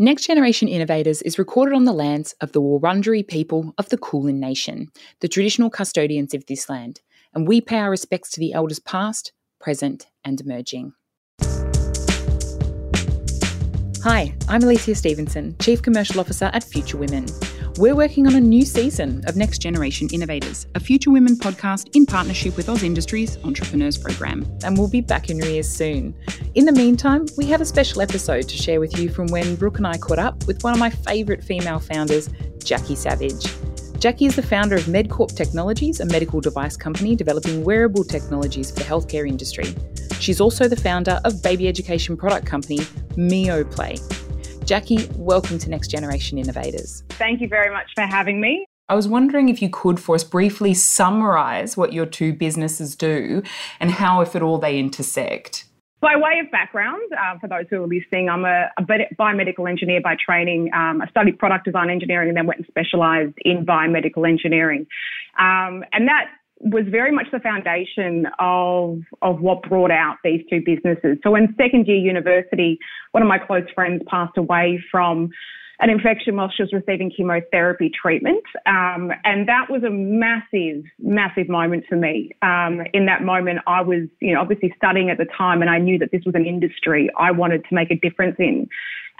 Next Generation Innovators is recorded on the lands of the Wurundjeri people of the Kulin Nation, the traditional custodians of this land, and we pay our respects to the elders past, present, and emerging. Hi, I'm Alicia Stevenson, Chief Commercial Officer at Future Women. We're working on a new season of Next Generation Innovators, a Future Women podcast in partnership with AusIndustry's Entrepreneurs Program, and we'll be back in your ears soon. In the meantime, we have a special episode to share with you from when Brooke and I caught up with one of my favourite female founders, Jackie Savage. Jackie is the founder of MedCorp Technologies, a medical device company developing wearable technologies for the healthcare industry. She's also the founder of baby education product company MeoPlay. Jackie, welcome to Next Generation Innovators. Thank you very much for having me. I was wondering if you could, for us, briefly summarize what your two businesses do and how, if at all, they intersect. By way of background, uh, for those who are listening, I'm a, a biomedical engineer by training. Um, I studied product design engineering and then went and specialised in biomedical engineering. Um, and that was very much the foundation of, of what brought out these two businesses. So in second year university, one of my close friends passed away from an infection while she was receiving chemotherapy treatment. Um, and that was a massive, massive moment for me. Um, in that moment, I was, you know, obviously studying at the time and I knew that this was an industry I wanted to make a difference in.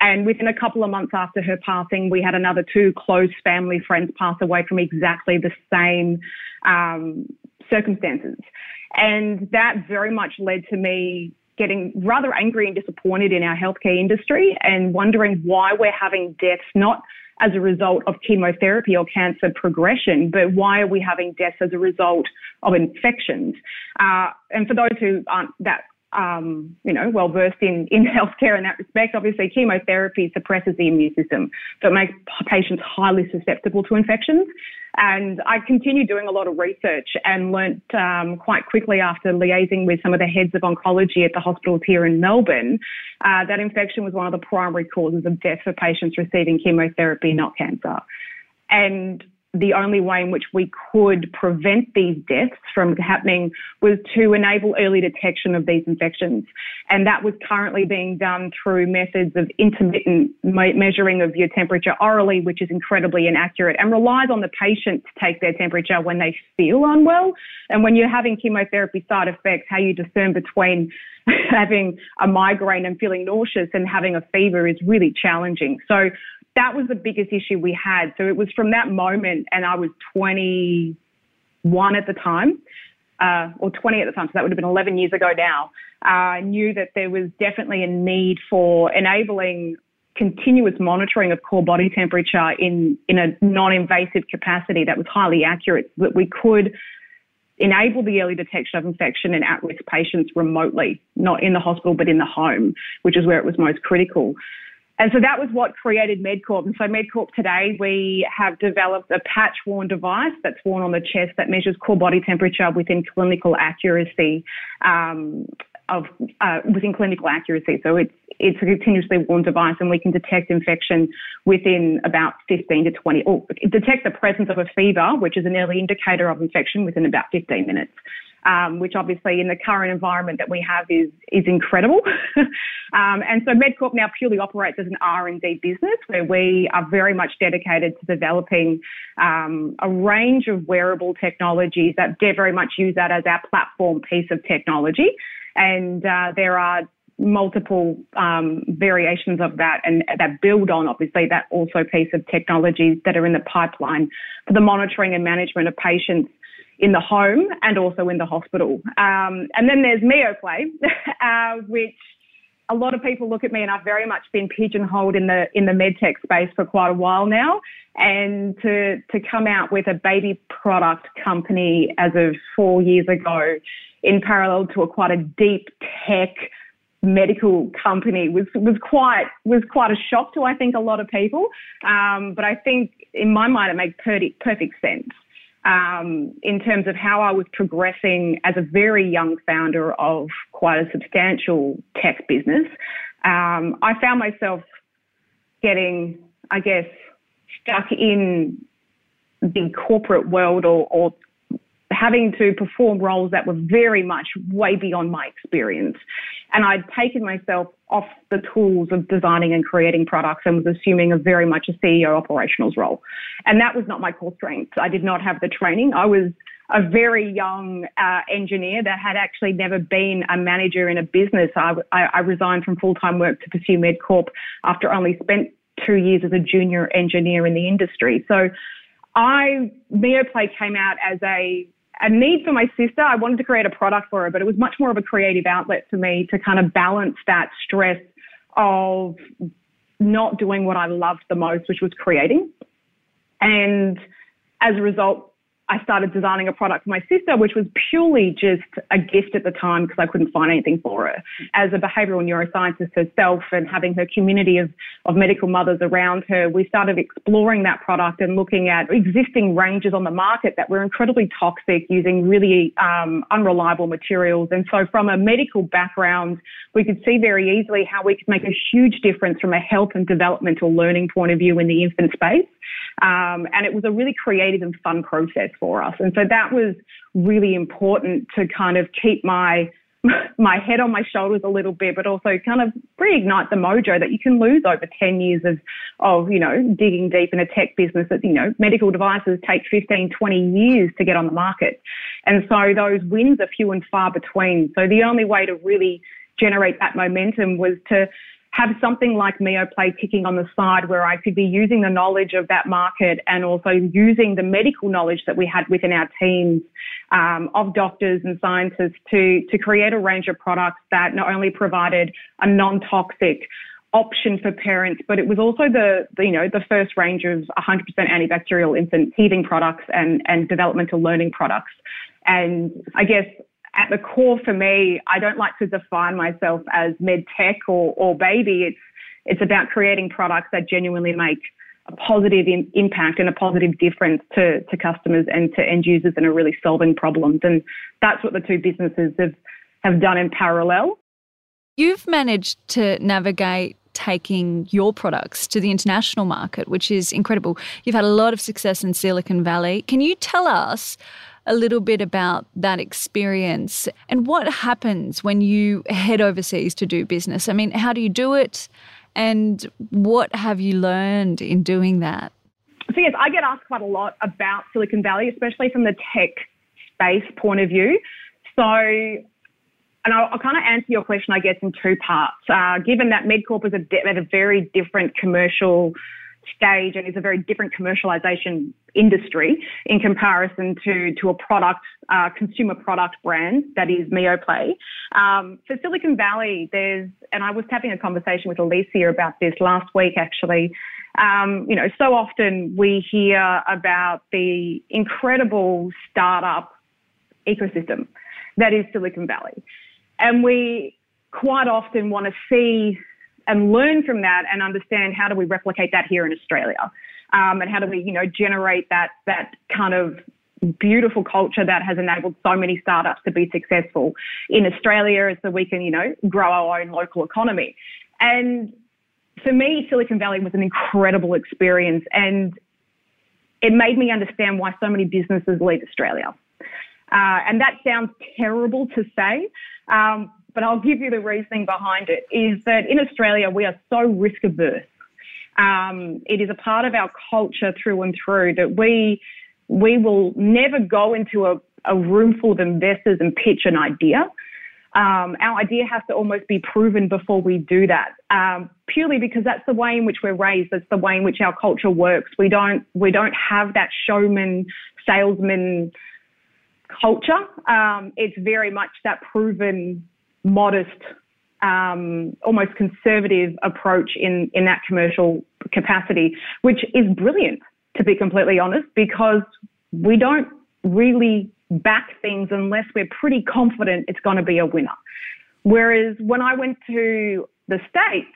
And within a couple of months after her passing, we had another two close family friends pass away from exactly the same um, circumstances. And that very much led to me getting rather angry and disappointed in our healthcare industry and wondering why we're having deaths not as a result of chemotherapy or cancer progression, but why are we having deaths as a result of infections? Uh, and for those who aren't that um, you know, well versed in, in healthcare in that respect. Obviously, chemotherapy suppresses the immune system, so it makes patients highly susceptible to infections. And I continued doing a lot of research and learnt um, quite quickly after liaising with some of the heads of oncology at the hospitals here in Melbourne uh, that infection was one of the primary causes of death for patients receiving chemotherapy, not cancer. And the only way in which we could prevent these deaths from happening was to enable early detection of these infections. And that was currently being done through methods of intermittent measuring of your temperature orally, which is incredibly inaccurate and relies on the patient to take their temperature when they feel unwell. And when you're having chemotherapy side effects, how you discern between having a migraine and feeling nauseous and having a fever is really challenging. So that was the biggest issue we had. So it was from that moment, and I was 21 at the time, uh, or 20 at the time, so that would have been 11 years ago now. Uh, I knew that there was definitely a need for enabling continuous monitoring of core body temperature in, in a non-invasive capacity that was highly accurate, that we could enable the early detection of infection in at-risk patients remotely, not in the hospital, but in the home, which is where it was most critical. And so that was what created MedCorp. And so MedCorp today, we have developed a patch worn device that's worn on the chest that measures core body temperature within clinical accuracy. Um, of uh, within clinical accuracy, so it's it's a continuously worn device, and we can detect infection within about 15 to 20, or detect the presence of a fever, which is an early indicator of infection, within about 15 minutes um, which obviously in the current environment that we have is is incredible. um, and so MedCorp now purely operates as an R&D business where we are very much dedicated to developing um, a range of wearable technologies that very much use that as our platform piece of technology. And uh, there are multiple um, variations of that and that build on obviously that also piece of technologies that are in the pipeline for the monitoring and management of patients in the home and also in the hospital. Um, and then there's MeoPlay, uh, which a lot of people look at me and I've very much been pigeonholed in the in the medtech space for quite a while now. And to to come out with a baby product company as of four years ago, in parallel to a quite a deep tech medical company was was quite was quite a shock to I think a lot of people. Um, but I think in my mind it makes perfect perfect sense um, in terms of how I was progressing as a very young founder of quite a substantial tech business. Um, I found myself getting, I guess, stuck in the corporate world or, or having to perform roles that were very much way beyond my experience. And I'd taken myself off the tools of designing and creating products and was assuming a very much a CEO operationals role. And that was not my core strength. I did not have the training. I was a very young uh, engineer that had actually never been a manager in a business. I, I, I resigned from full time work to pursue MedCorp after only spent two years as a junior engineer in the industry. So I Meoplay came out as a a need for my sister. I wanted to create a product for her, but it was much more of a creative outlet for me to kind of balance that stress of not doing what I loved the most, which was creating. And as a result, I started designing a product for my sister, which was purely just a gift at the time because I couldn't find anything for her. As a behavioral neuroscientist herself and having her community of, of medical mothers around her, we started exploring that product and looking at existing ranges on the market that were incredibly toxic using really um, unreliable materials. And so from a medical background, we could see very easily how we could make a huge difference from a health and developmental learning point of view in the infant space. Um, and it was a really creative and fun process for us. And so that was really important to kind of keep my my head on my shoulders a little bit, but also kind of reignite the mojo that you can lose over 10 years of, of, you know, digging deep in a tech business that, you know, medical devices take 15, 20 years to get on the market. And so those wins are few and far between. So the only way to really generate that momentum was to have something like Meoplay ticking on the side where I could be using the knowledge of that market and also using the medical knowledge that we had within our teams um, of doctors and scientists to, to create a range of products that not only provided a non-toxic option for parents, but it was also the, the, you know the first range of 100% antibacterial infant teething products and and developmental learning products. And I guess at the core for me, I don't like to define myself as med tech or, or baby. It's it's about creating products that genuinely make a positive in, impact and a positive difference to, to customers and to end users and are really solving problems. And that's what the two businesses have, have done in parallel. You've managed to navigate taking your products to the international market, which is incredible. You've had a lot of success in Silicon Valley. Can you tell us a little bit about that experience and what happens when you head overseas to do business. I mean, how do you do it? And what have you learned in doing that? So, yes, I get asked quite a lot about Silicon Valley, especially from the tech space point of view. So, and I'll, I'll, kind of answer your question, I guess, in two parts. Uh, given that MedCorp is a, at a very different commercial stage and is a very different commercialization industry in comparison to, to a product, uh, consumer product brand that is Meoplay. Um, for Silicon Valley, there's, and I was having a conversation with Alicia about this last week actually. Um, you know, so often we hear about the incredible startup ecosystem that is Silicon Valley. And we quite often want to see and learn from that and understand how do we replicate that here in Australia, um, and how do we, you know, generate that that kind of beautiful culture that has enabled so many startups to be successful in Australia, so we can, you know, grow our own local economy. And for me, Silicon Valley was an incredible experience, and it made me understand why so many businesses leave Australia. Uh, and that sounds terrible to say, um, but I'll give you the reasoning behind it, is that in Australia, we are so risk averse. Um, it is a part of our culture through and through that we, we will never go into a, a room full of investors and pitch an idea. Um, our idea has to almost be proven before we do that, um, purely because that's the way in which we're raised. That's the way in which our culture works. We don't we don't have that showman, salesman culture. Um, it's very much that proven modest, um, almost conservative approach in, in that commercial capacity, which is brilliant, to be completely honest, because we don't really back things unless we're pretty confident it's going to be a winner. Whereas when I went to the States,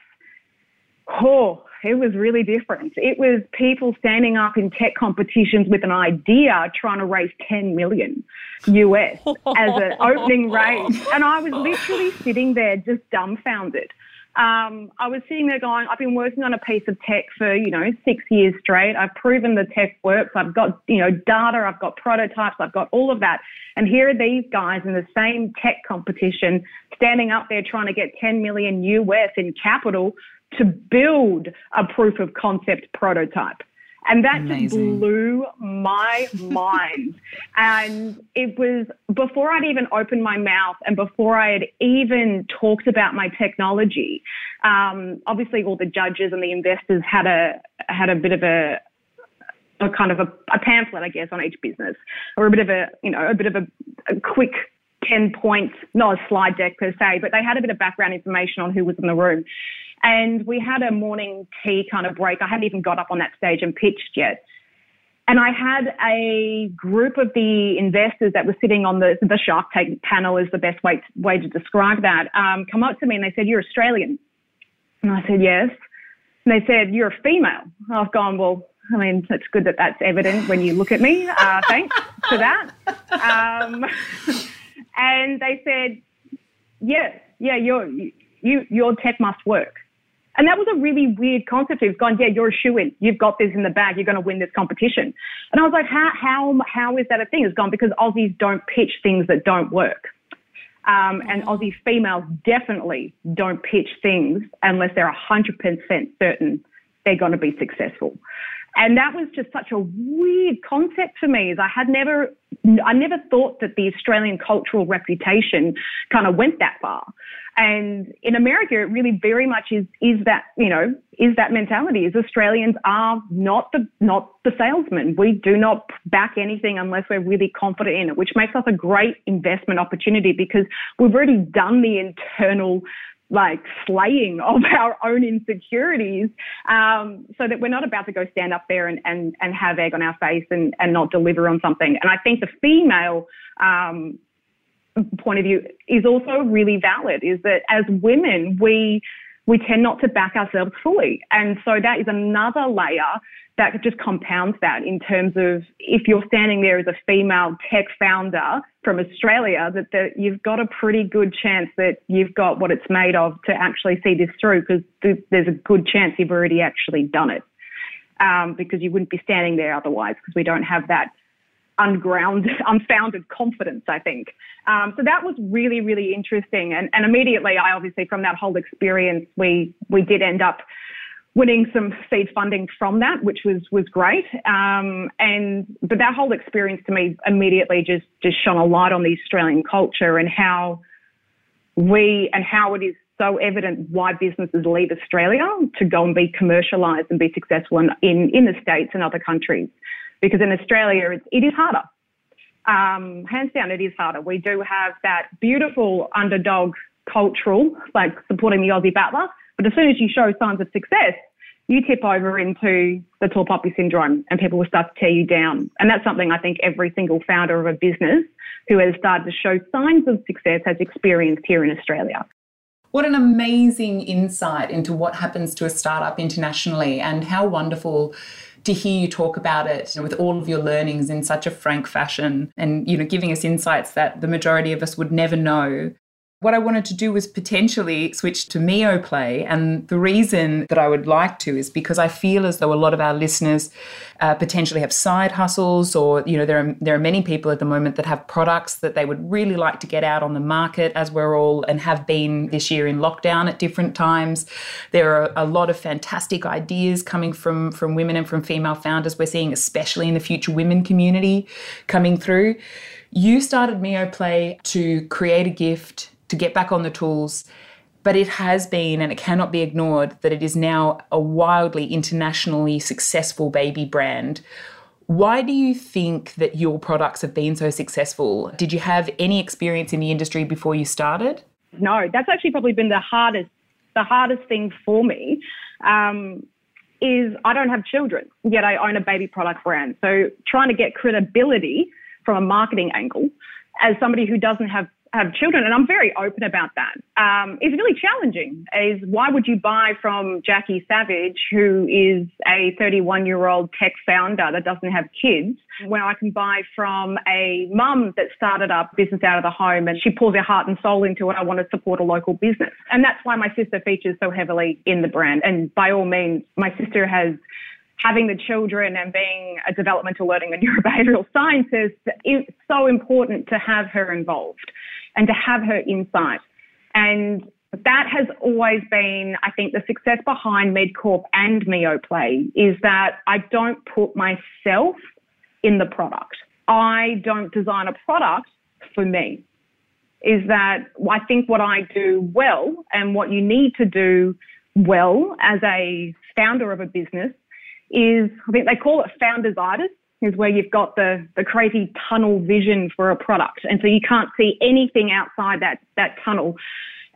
oh, it was really different. It was people standing up in tech competitions with an idea trying to raise 10 million US as an opening raise. And I was literally sitting there just dumbfounded Um, I was sitting there going, I've been working on a piece of tech for, you know, six years straight. I've proven the tech works. I've got, you know, data. I've got prototypes. I've got all of that. And here are these guys in the same tech competition standing up there trying to get 10 million US in capital to build a proof of concept prototype. And that Amazing. just blew my mind. and it was before I'd even opened my mouth and before I had even talked about my technology. Um, obviously, all the judges and the investors had a had a bit of a a kind of a, a, pamphlet, I guess, on each business, or a bit of a you know a bit of a, a quick 10 points, not a slide deck per se, but they had a bit of background information on who was in the room. And we had a morning tea kind of break. I hadn't even got up on that stage and pitched yet. And I had a group of the investors that were sitting on the, the Shark Tank panel is the best way to, way to describe that, um, come up to me and they said, you're Australian. And I said, yes. And they said, you're a female. I've gone, well, I mean, it's good that that's evident when you look at me. Uh, thanks for that. Um, and they said, yeah, yeah, your, you, your tech must work. And that was a really weird concept. It's gone, yeah, you're a shoe in. You've got this in the bag. You're going to win this competition. And I was like, how, how, how is that a thing? It's gone because Aussies don't pitch things that don't work. Um, and Aussie females definitely don't pitch things unless they're 100% certain they're going to be successful. And that was just such a weird concept for me. Is I had never, I never thought that the Australian cultural reputation kind of went that far. And in America, it really very much is is that you know is that mentality. Is Australians are not the not the salesmen. We do not back anything unless we're really confident in it, which makes us a great investment opportunity because we've already done the internal like slaying of our own insecurities um, so that we're not about to go stand up there and, and, and have egg on our face and, and not deliver on something. And I think the female um, point of view is also really valid is that as women, we, we tend not to back ourselves fully. And so that is another layer that just compounds that in terms of if you're standing there as a female tech founder from Australia, that, that you've got a pretty good chance that you've got what it's made of to actually see this through because there's a good chance you've already actually done it. Um, because you wouldn't be standing there otherwise because we don't have that ungrounded, unfounded confidence, I think. Um, so that was really, really interesting. And, and immediately, I obviously, from that whole experience, we, we did end up winning some seed funding from that, which was, was great. Um, and, but that whole experience to me immediately just, just shone a light on the Australian culture and how we, and how it is so evident why businesses leave Australia to go and be commercialized and be successful in, in, in the States and other countries because in Australia it's, it is harder. Um, hands down, it is harder. We do have that beautiful underdog cultural, like supporting the Aussie battler, but as soon as you show signs of success, you tip over into the tall poppy syndrome and people will start to tear you down. And that's something I think every single founder of a business who has started to show signs of success has experienced here in Australia. What an amazing insight into what happens to a startup internationally and how wonderful to hear you talk about it with all of your learnings in such a frank fashion and you know giving us insights that the majority of us would never know what I wanted to do was potentially switch to Mio Play. And the reason that I would like to is because I feel as though a lot of our listeners uh, potentially have side hustles, or, you know, there are, there are many people at the moment that have products that they would really like to get out on the market as we're all and have been this year in lockdown at different times. There are a lot of fantastic ideas coming from, from women and from female founders we're seeing, especially in the future women community coming through. You started Mio Play to create a gift to get back on the tools. But it has been, and it cannot be ignored, that it is now a wildly internationally successful baby brand. Why do you think that your products have been so successful? Did you have any experience in the industry before you started? No, that's actually probably been the hardest, the hardest thing for me. Um, is I don't have children, yet I own a baby product brand. So trying to get credibility from a marketing angle as somebody who doesn't have have children, and I'm very open about that. Um, it's really challenging. Is why would you buy from Jackie Savage, who is a 31 year old tech founder that doesn't have kids, when I can buy from a mum that started up business out of the home and she pours her heart and soul into it. I want to support a local business, and that's why my sister features so heavily in the brand. And by all means, my sister has having the children and being a developmental learning and neurobehavioral scientist, it's so important to have her involved and to have her insight. And that has always been, I think, the success behind MedCorp and MioPlay is that I don't put myself in the product. I don't design a product for me. Is that I think what I do well and what you need to do well as a founder of a business is I think they call it founders-itis, is where you've got the, the crazy tunnel vision for a product. And so you can't see anything outside that, that tunnel.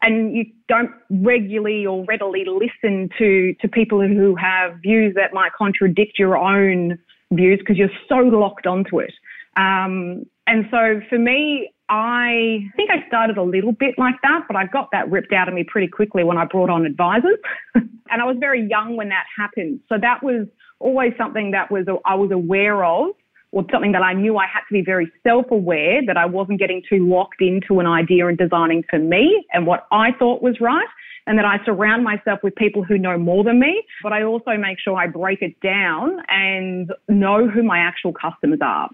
And you don't regularly or readily listen to, to people who have views that might contradict your own views because you're so locked onto it. Um, and so for me, I think I started a little bit like that, but I got that ripped out of me pretty quickly when I brought on advisors. and I was very young when that happened. So that was always something that was I was aware of or something that I knew I had to be very self-aware that I wasn't getting too locked into an idea and designing for me and what I thought was right and that I surround myself with people who know more than me, but I also make sure I break it down and know who my actual customers are.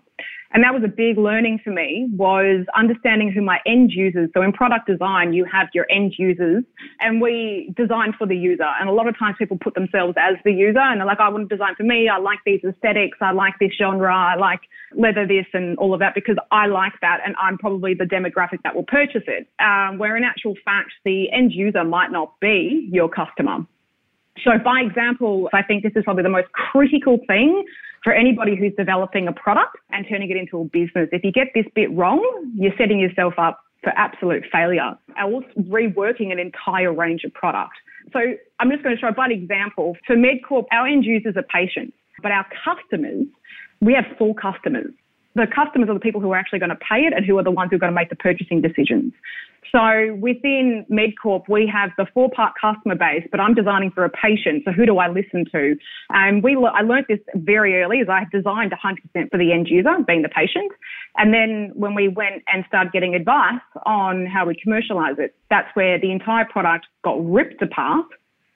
And that was a big learning for me was understanding who my end users. So in product design, you have your end users and we design for the user. And a lot of times people put themselves as the user and they're like, I want to design for me. I like these aesthetics. I like this genre. I like leather this and all of that because I like that. And I'm probably the demographic that will purchase it. Um, where in actual fact, the end user might not be your customer. So by example, I think this is probably the most critical thing for anybody who's developing a product and turning it into a business. If you get this bit wrong, you're setting yourself up for absolute failure. Or reworking an entire range of product. So I'm just going to show by example. For MedCorp, our end users are patients, but our customers, we have four customers the customers are the people who are actually going to pay it and who are the ones who are going to make the purchasing decisions. So within MedCorp, we have the four part customer base, but I'm designing for a patient. So who do I listen to? And we, I learned this very early as I designed 100% for the end user, being the patient. And then when we went and started getting advice on how we commercialize it, that's where the entire product got ripped apart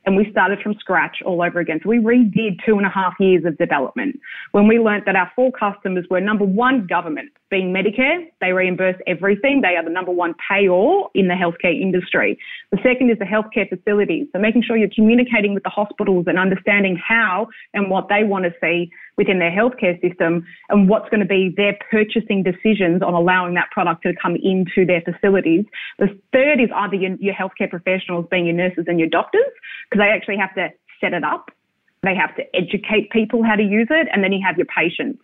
and we started from scratch all over again. So we redid two and a half years of development when we learned that our four customers were number one, government, being Medicare. They reimburse everything. They are the number one payor in the healthcare industry. The second is the healthcare facilities. So making sure you're communicating with the hospitals and understanding how and what they want to see within their healthcare system and what's going to be their purchasing decisions on allowing that product to come into their facilities. The third is either your, your healthcare professionals being your nurses and your doctors because they actually have to set it up. They have to educate people how to use it. And then you have your patients.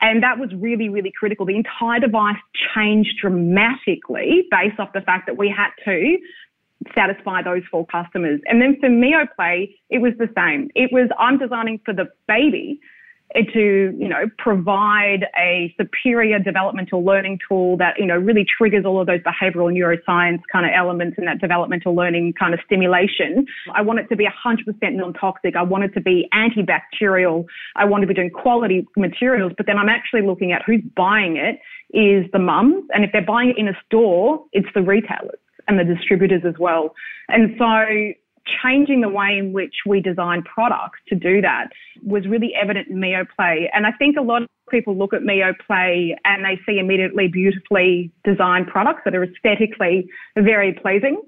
And that was really, really critical. The entire device changed dramatically based off the fact that we had to satisfy those four customers. And then for MioPlay, it was the same. It was, I'm designing for the baby, to, you know, provide a superior developmental learning tool that, you know, really triggers all of those behavioral neuroscience kind of elements in that developmental learning kind of stimulation. I want it to be 100% non-toxic. I want it to be antibacterial. I want to be doing quality materials, but then I'm actually looking at who's buying it is the mums. And if they're buying it in a store, it's the retailers and the distributors as well. And so changing the way in which we design products to do that was really evident in MioPlay. And I think a lot of people look at MioPlay and they see immediately beautifully designed products that are aesthetically very pleasing.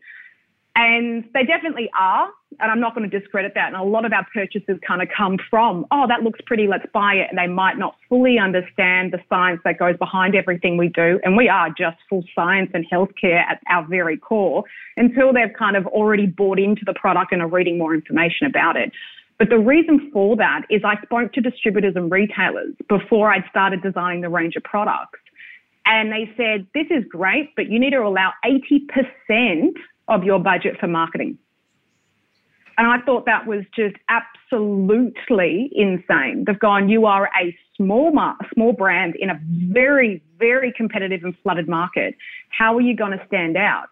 And they definitely are. And I'm not going to discredit that. And a lot of our purchases kind of come from, oh, that looks pretty, let's buy it. And they might not fully understand the science that goes behind everything we do. And we are just full science and healthcare at our very core until they've kind of already bought into the product and are reading more information about it. But the reason for that is I spoke to distributors and retailers before I'd started designing the range of products. And they said, this is great, but you need to allow 80% of your budget for marketing. And I thought that was just absolutely insane. They've gone, you are a small, small brand in a very, very competitive and flooded market. How are you going to stand out?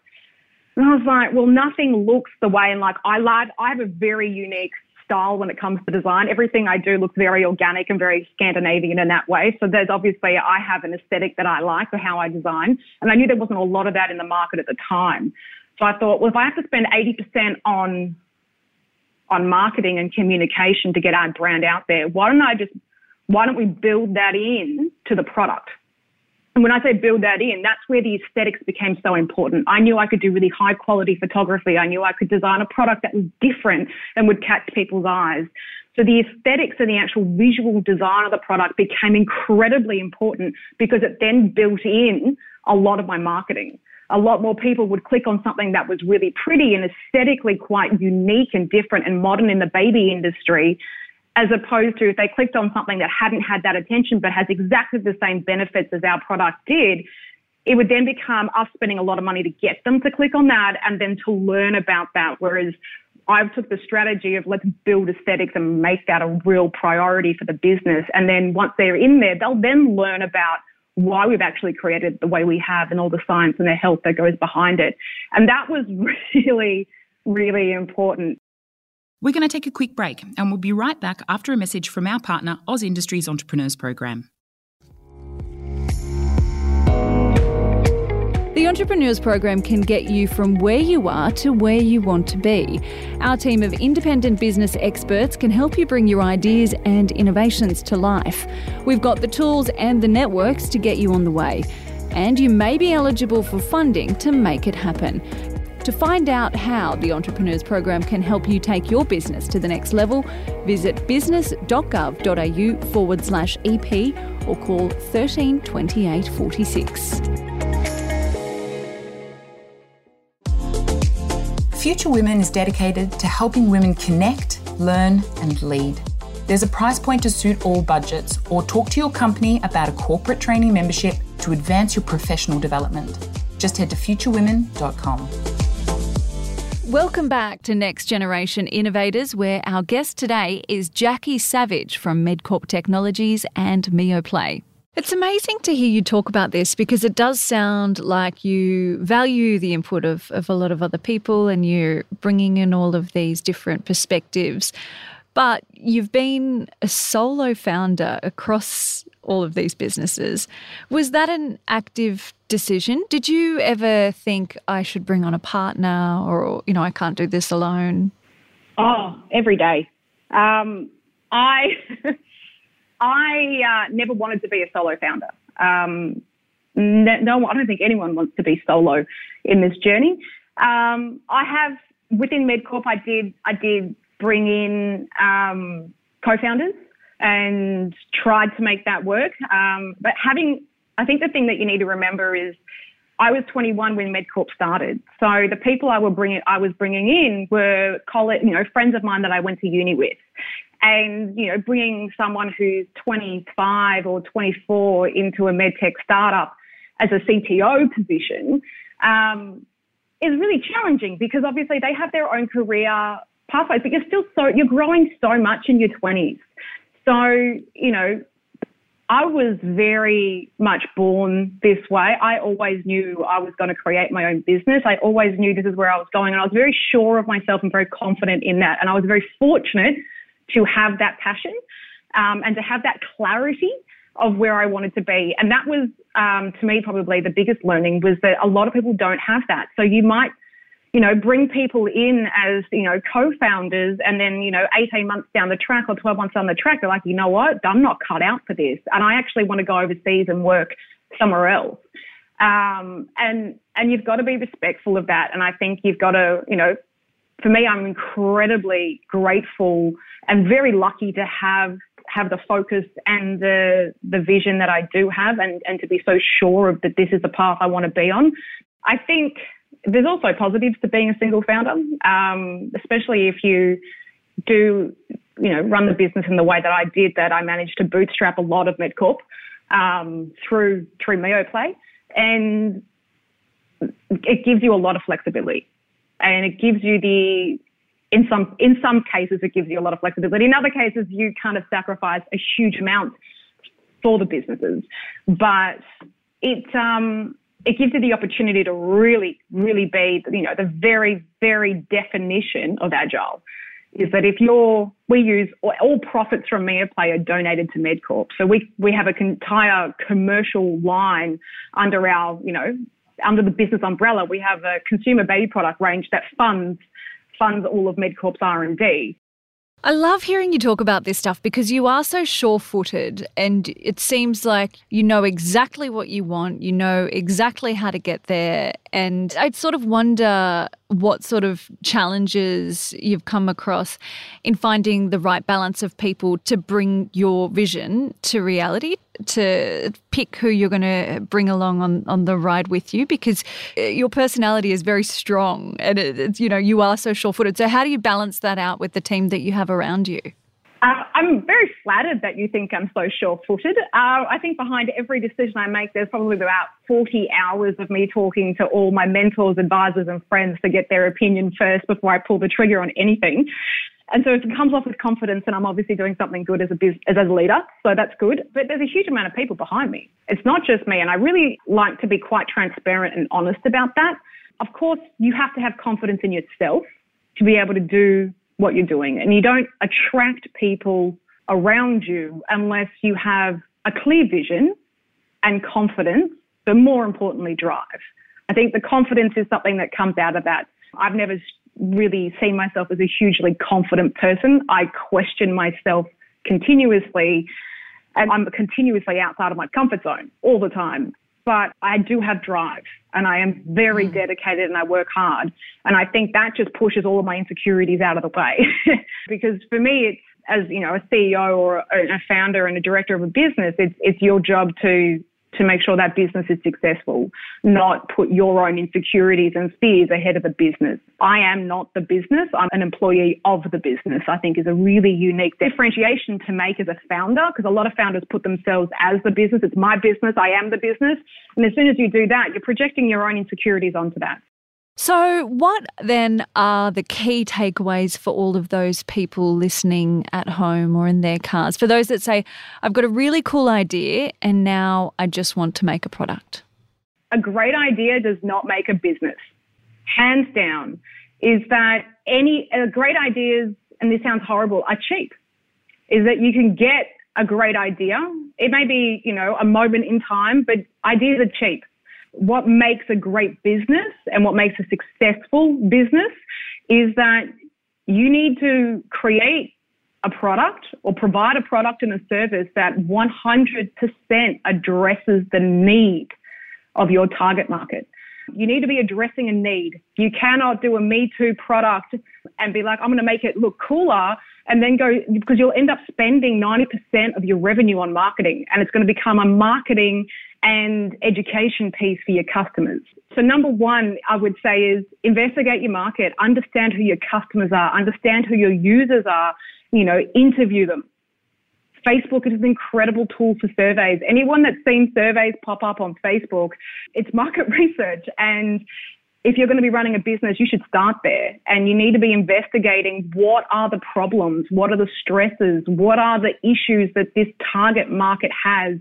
And I was like, well, nothing looks the way. And like, I like, I have a very unique style when it comes to design. Everything I do looks very organic and very Scandinavian in that way. So there's obviously, I have an aesthetic that I like for how I design. And I knew there wasn't a lot of that in the market at the time. So I thought, well, if I have to spend 80% on, on marketing and communication to get our brand out there, why don't I just, why don't we build that in to the product? And when I say build that in, that's where the aesthetics became so important. I knew I could do really high quality photography. I knew I could design a product that was different and would catch people's eyes. So the aesthetics and the actual visual design of the product became incredibly important because it then built in a lot of my marketing. A lot more people would click on something that was really pretty and aesthetically quite unique and different and modern in the baby industry as opposed to if they clicked on something that hadn't had that attention but has exactly the same benefits as our product did, it would then become us spending a lot of money to get them to click on that and then to learn about that. Whereas I've took the strategy of let's build aesthetics and make that a real priority for the business. And then once they're in there, they'll then learn about why we've actually created the way we have and all the science and the health that goes behind it. And that was really, really important. We're going to take a quick break and we'll be right back after a message from our partner, AusIndustry's Entrepreneurs Program. The Entrepreneurs Program can get you from where you are to where you want to be. Our team of independent business experts can help you bring your ideas and innovations to life. We've got the tools and the networks to get you on the way. And you may be eligible for funding to make it happen. To find out how the Entrepreneurs Program can help you take your business to the next level, visit business.gov.au forward slash EP or call 13 28 46. Future Women is dedicated to helping women connect, learn, and lead. There's a price point to suit all budgets, or talk to your company about a corporate training membership to advance your professional development. Just head to futurewomen.com. Welcome back to Next Generation Innovators, where our guest today is Jackie Savage from MedCorp Technologies and MioPlay. It's amazing to hear you talk about this because it does sound like you value the input of, of a lot of other people and you're bringing in all of these different perspectives. But you've been a solo founder across all of these businesses. Was that an active decision? Did you ever think I should bring on a partner or, you know, I can't do this alone? Oh, every day. Um, I I uh, never wanted to be a solo founder. Um, no, I don't think anyone wants to be solo in this journey. Um, I have within MedCorp, I did I did bring in um, co-founders and tried to make that work. Um, but having, I think the thing that you need to remember is I was 21 when MedCorp started. So the people I bringing, I was bringing in were college, you know, friends of mine that I went to uni with. And, you know, bringing someone who's 25 or 24 into a medtech startup as a CTO position um, is really challenging because obviously they have their own career pathways, but you're still so, you're growing so much in your 20s. So, you know, I was very much born this way. I always knew I was going to create my own business. I always knew this is where I was going, and I was very sure of myself and very confident in that. And I was very fortunate to have that passion um, and to have that clarity of where I wanted to be. And that was, um, to me, probably the biggest learning was that a lot of people don't have that. So you might you know, bring people in as, you know, co-founders and then, you know, 18 months down the track or 12 months down the track, they're like, you know what, I'm not cut out for this. And I actually want to go overseas and work somewhere else. Um, and, and you've got to be respectful of that. And I think you've got to, you know, for me, I'm incredibly grateful and very lucky to have have the focus and the the vision that I do have and, and to be so sure of that this is the path I want to be on. I think there's also positives to being a single founder, um, especially if you do, you know, run the business in the way that I did. That I managed to bootstrap a lot of MedCorp um, through through MioPlay, and it gives you a lot of flexibility, and it gives you the in some in some cases it gives you a lot of flexibility. In other cases, you kind of sacrifice a huge amount for the businesses, but it um, it gives you the opportunity to really, really be, you know, the very, very definition of agile is that if you're, we use all profits from Meaplay are donated to MedCorp. So we, we have an entire commercial line under our, you know, under the business umbrella. We have a consumer baby product range that funds, funds all of MedCorp's R&D. I love hearing you talk about this stuff because you are so sure footed and it seems like you know exactly what you want, you know exactly how to get there. And I'd sort of wonder what sort of challenges you've come across in finding the right balance of people to bring your vision to reality, to pick who you're going to bring along on, on the ride with you because uh, your personality is very strong and it, you know you are so sure-footed. So how do you balance that out with the team that you have around you? Uh, I'm very flattered that you think I'm so sure footed. Uh, I think behind every decision I make, there's probably about 40 hours of me talking to all my mentors, advisors, and friends to get their opinion first before I pull the trigger on anything. And so it comes off with confidence, and I'm obviously doing something good as a as a leader, so that's good. But there's a huge amount of people behind me. It's not just me, and I really like to be quite transparent and honest about that. Of course, you have to have confidence in yourself to be able to do what you're doing. And you don't attract people around you unless you have a clear vision and confidence, but more importantly, drive. I think the confidence is something that comes out of that. I've never really seen myself as a hugely confident person. I question myself continuously and I'm continuously outside of my comfort zone all the time but I do have drive and I am very mm. dedicated and I work hard. And I think that just pushes all of my insecurities out of the way. because for me, it's as, you know, a CEO or a founder and a director of a business, it's, it's your job to to make sure that business is successful, not put your own insecurities and fears ahead of the business. I am not the business. I'm an employee of the business, I think is a really unique differentiation to make as a founder because a lot of founders put themselves as the business. It's my business. I am the business. And as soon as you do that, you're projecting your own insecurities onto that. So, what then are the key takeaways for all of those people listening at home or in their cars? For those that say, I've got a really cool idea and now I just want to make a product? A great idea does not make a business. Hands down, is that any uh, great ideas, and this sounds horrible, are cheap. Is that you can get a great idea. It may be, you know, a moment in time, but ideas are cheap what makes a great business and what makes a successful business is that you need to create a product or provide a product and a service that 100% addresses the need of your target market. You need to be addressing a need. You cannot do a Me Too product and be like, I'm going to make it look cooler and then go, because you'll end up spending 90% of your revenue on marketing and it's going to become a marketing and education piece for your customers. So number one, I would say is investigate your market, understand who your customers are, understand who your users are, you know, interview them. Facebook is an incredible tool for surveys. Anyone that's seen surveys pop up on Facebook, it's market research. And if you're going to be running a business, you should start there and you need to be investigating what are the problems, what are the stresses, what are the issues that this target market has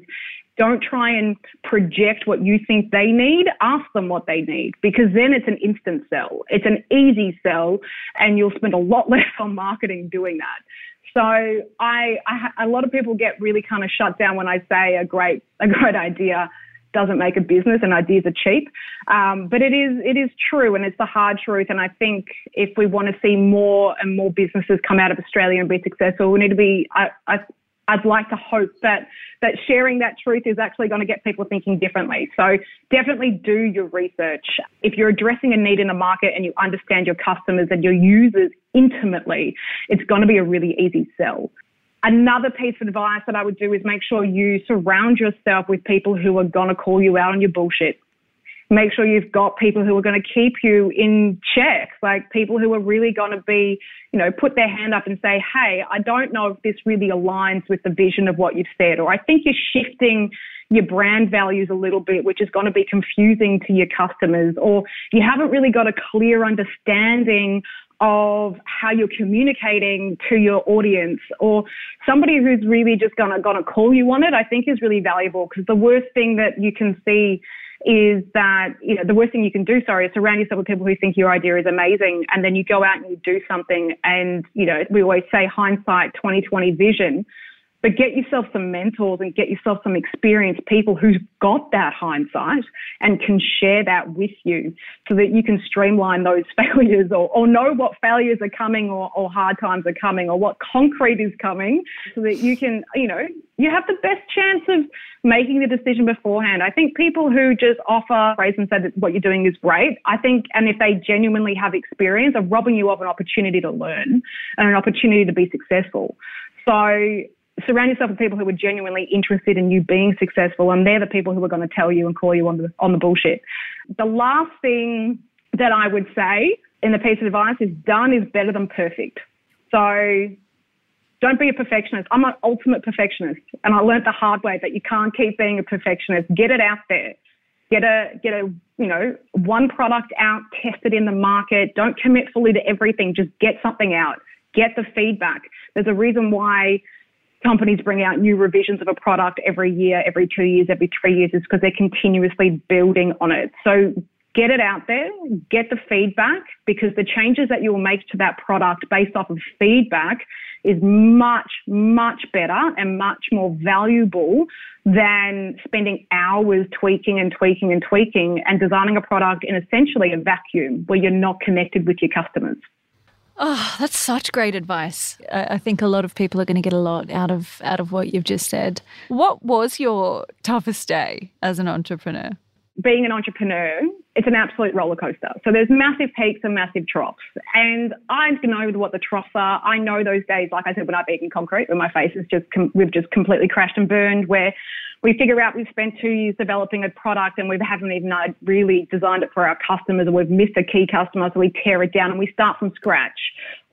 don't try and project what you think they need. Ask them what they need because then it's an instant sell. It's an easy sell and you'll spend a lot less on marketing doing that. So I, I a lot of people get really kind of shut down when I say a great a great idea doesn't make a business and ideas are cheap. Um, but it is it is true and it's the hard truth. And I think if we want to see more and more businesses come out of Australia and be successful, we need to be I, I I'd like to hope that that sharing that truth is actually going to get people thinking differently. So definitely do your research. If you're addressing a need in the market and you understand your customers and your users intimately, it's going to be a really easy sell. Another piece of advice that I would do is make sure you surround yourself with people who are going to call you out on your bullshit make sure you've got people who are going to keep you in check, like people who are really going to be, you know, put their hand up and say, hey, I don't know if this really aligns with the vision of what you've said, or I think you're shifting your brand values a little bit, which is going to be confusing to your customers, or you haven't really got a clear understanding of how you're communicating to your audience or somebody who's really just gonna gonna call you on it, I think is really valuable because the worst thing that you can see is that you know the worst thing you can do sorry is surround yourself with people who think your idea is amazing and then you go out and you do something and you know we always say hindsight 2020 vision but get yourself some mentors and get yourself some experienced people who've got that hindsight and can share that with you so that you can streamline those failures or, or know what failures are coming or, or hard times are coming or what concrete is coming so that you can, you know, you have the best chance of making the decision beforehand. I think people who just offer praise and say that what you're doing is great, I think, and if they genuinely have experience, are robbing you of an opportunity to learn and an opportunity to be successful. So surround yourself with people who are genuinely interested in you being successful, and they're the people who are going to tell you and call you on the on the bullshit. The last thing that I would say in the piece of advice is done is better than perfect. So don't be a perfectionist. I'm an ultimate perfectionist, and I learned the hard way that you can't keep being a perfectionist. Get it out there. Get a get a you know one product out, test it in the market. Don't commit fully to everything. Just get something out. Get the feedback. There's a reason why companies bring out new revisions of a product every year, every two years, every three years is because they're continuously building on it. So get it out there, get the feedback because the changes that you'll make to that product based off of feedback is much, much better and much more valuable than spending hours tweaking and tweaking and tweaking and designing a product in essentially a vacuum where you're not connected with your customers. Oh, that's such great advice. I think a lot of people are going to get a lot out of out of what you've just said. What was your toughest day as an entrepreneur? Being an entrepreneur, it's an absolute roller coaster. So there's massive peaks and massive troughs. And I know what the troughs are. I know those days, like I said, when I've eaten concrete, when my face is just, we've just completely crashed and burned, where we figure out we've spent two years developing a product and we haven't even uh, really designed it for our customers or we've missed a key customer, so we tear it down and we start from scratch.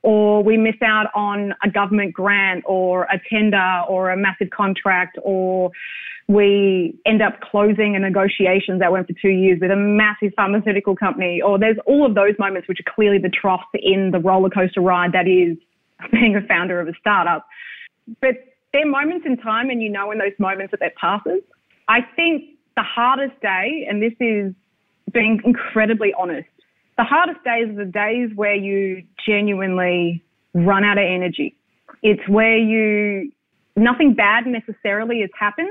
Or we miss out on a government grant or a tender or a massive contract or we end up closing a negotiations that went for two years with a massive pharmaceutical company, or there's all of those moments which are clearly the troughs in the roller coaster ride that is being a founder of a startup. But there are moments in time, and you know in those moments that that passes. I think the hardest day, and this is being incredibly honest, the hardest days are the days where you genuinely run out of energy. It's where you, nothing bad necessarily has happened,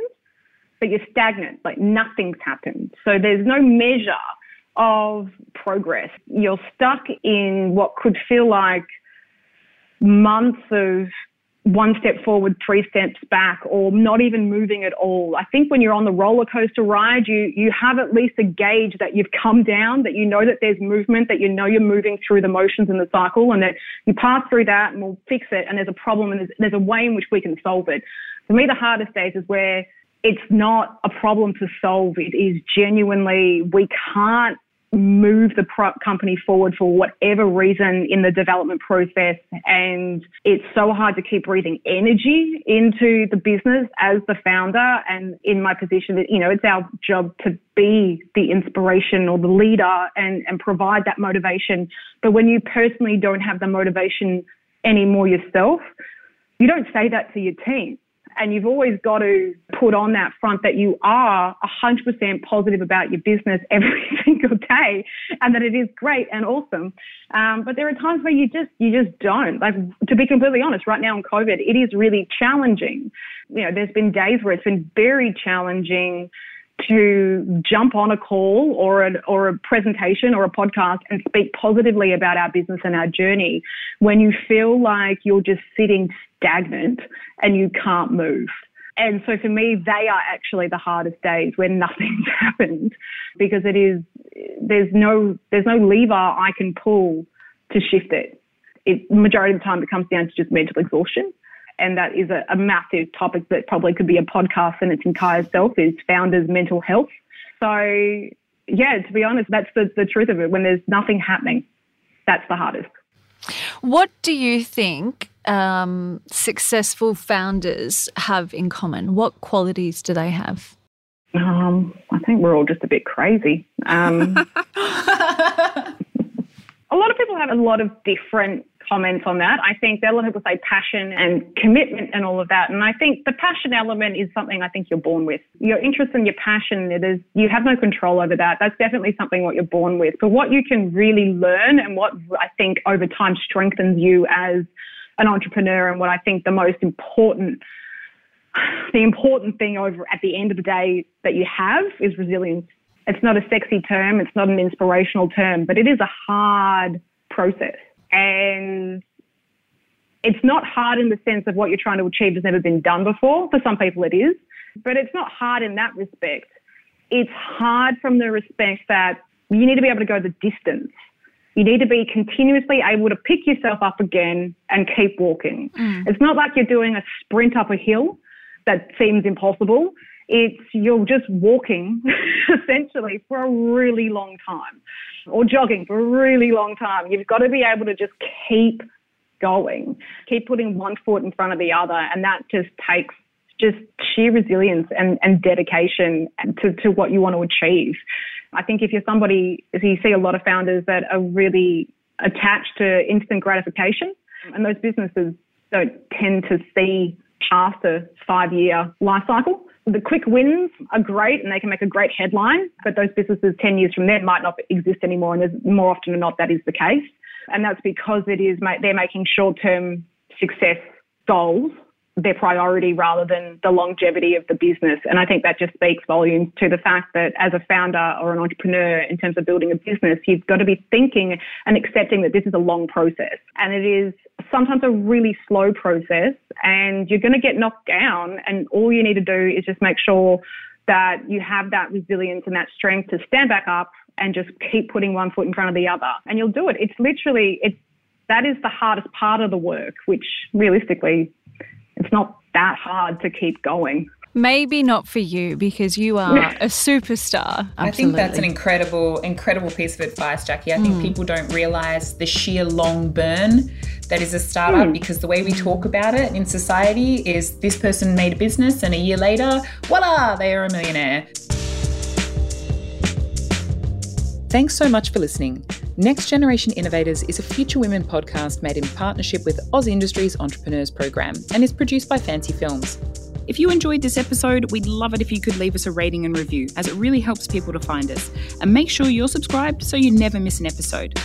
but you're stagnant, like nothing's happened. So there's no measure of progress. You're stuck in what could feel like months of one step forward, three steps back, or not even moving at all. I think when you're on the roller coaster ride, you, you have at least a gauge that you've come down, that you know that there's movement, that you know you're moving through the motions in the cycle, and that you pass through that and we'll fix it. And there's a problem and there's, there's a way in which we can solve it. For me, the hardest days is where it's not a problem to solve. It is genuinely, we can't move the company forward for whatever reason in the development process. And it's so hard to keep breathing energy into the business as the founder. And in my position, you know, it's our job to be the inspiration or the leader and, and provide that motivation. But when you personally don't have the motivation anymore yourself, you don't say that to your team. And you've always got to put on that front that you are 100% positive about your business every single day and that it is great and awesome. Um, but there are times where you just, you just don't. Like, to be completely honest, right now in COVID, it is really challenging. You know, there's been days where it's been very challenging to jump on a call or a, or a presentation or a podcast and speak positively about our business and our journey when you feel like you're just sitting stagnant and you can't move. And so for me, they are actually the hardest days when nothing's happened because it is, there's no, there's no lever I can pull to shift it. It, majority of the time it comes down to just mental exhaustion and that is a, a massive topic that probably could be a podcast in its entire self is founders' mental health. So yeah, to be honest, that's the, the truth of it. When there's nothing happening, that's the hardest. What do you think um, successful founders have in common? What qualities do they have? Um, I think we're all just a bit crazy. Um, A lot of people have a lot of different comments on that. I think a lot of people say passion and commitment and all of that. And I think the passion element is something I think you're born with. Your interest and your passion, it is, you have no control over that. That's definitely something what you're born with. But what you can really learn and what I think over time strengthens you as an entrepreneur and what I think the most important the important thing over at the end of the day that you have is resilience. It's not a sexy term, it's not an inspirational term, but it is a hard process. And it's not hard in the sense of what you're trying to achieve has never been done before. For some people, it is, but it's not hard in that respect. It's hard from the respect that you need to be able to go the distance. You need to be continuously able to pick yourself up again and keep walking. Mm. It's not like you're doing a sprint up a hill that seems impossible. It's you're just walking essentially for a really long time or jogging for a really long time. You've got to be able to just keep going, keep putting one foot in front of the other. And that just takes just sheer resilience and, and dedication to, to what you want to achieve. I think if you're somebody, if you see a lot of founders that are really attached to instant gratification, and those businesses don't tend to see past a five year life cycle. The quick wins are great and they can make a great headline, but those businesses 10 years from then might not exist anymore. And more often than not, that is the case. And that's because it is, they're making short term success goals their priority rather than the longevity of the business. And I think that just speaks volumes to the fact that as a founder or an entrepreneur in terms of building a business, you've got to be thinking and accepting that this is a long process. And it is sometimes a really slow process and you're going to get knocked down. And all you need to do is just make sure that you have that resilience and that strength to stand back up and just keep putting one foot in front of the other. And you'll do it. It's literally, it's, that is the hardest part of the work, which realistically it's not that hard to keep going. Maybe not for you because you are a superstar. Absolutely. I think that's an incredible, incredible piece of advice, Jackie. I think mm. people don't realize the sheer long burn that is a startup mm. because the way we talk about it in society is this person made a business and a year later, voila, they are a millionaire. Thanks so much for listening. Next Generation Innovators is a Future Women podcast made in partnership with AusIndustry's Entrepreneurs Program and is produced by Fancy Films. If you enjoyed this episode, we'd love it if you could leave us a rating and review, as it really helps people to find us. And make sure you're subscribed so you never miss an episode.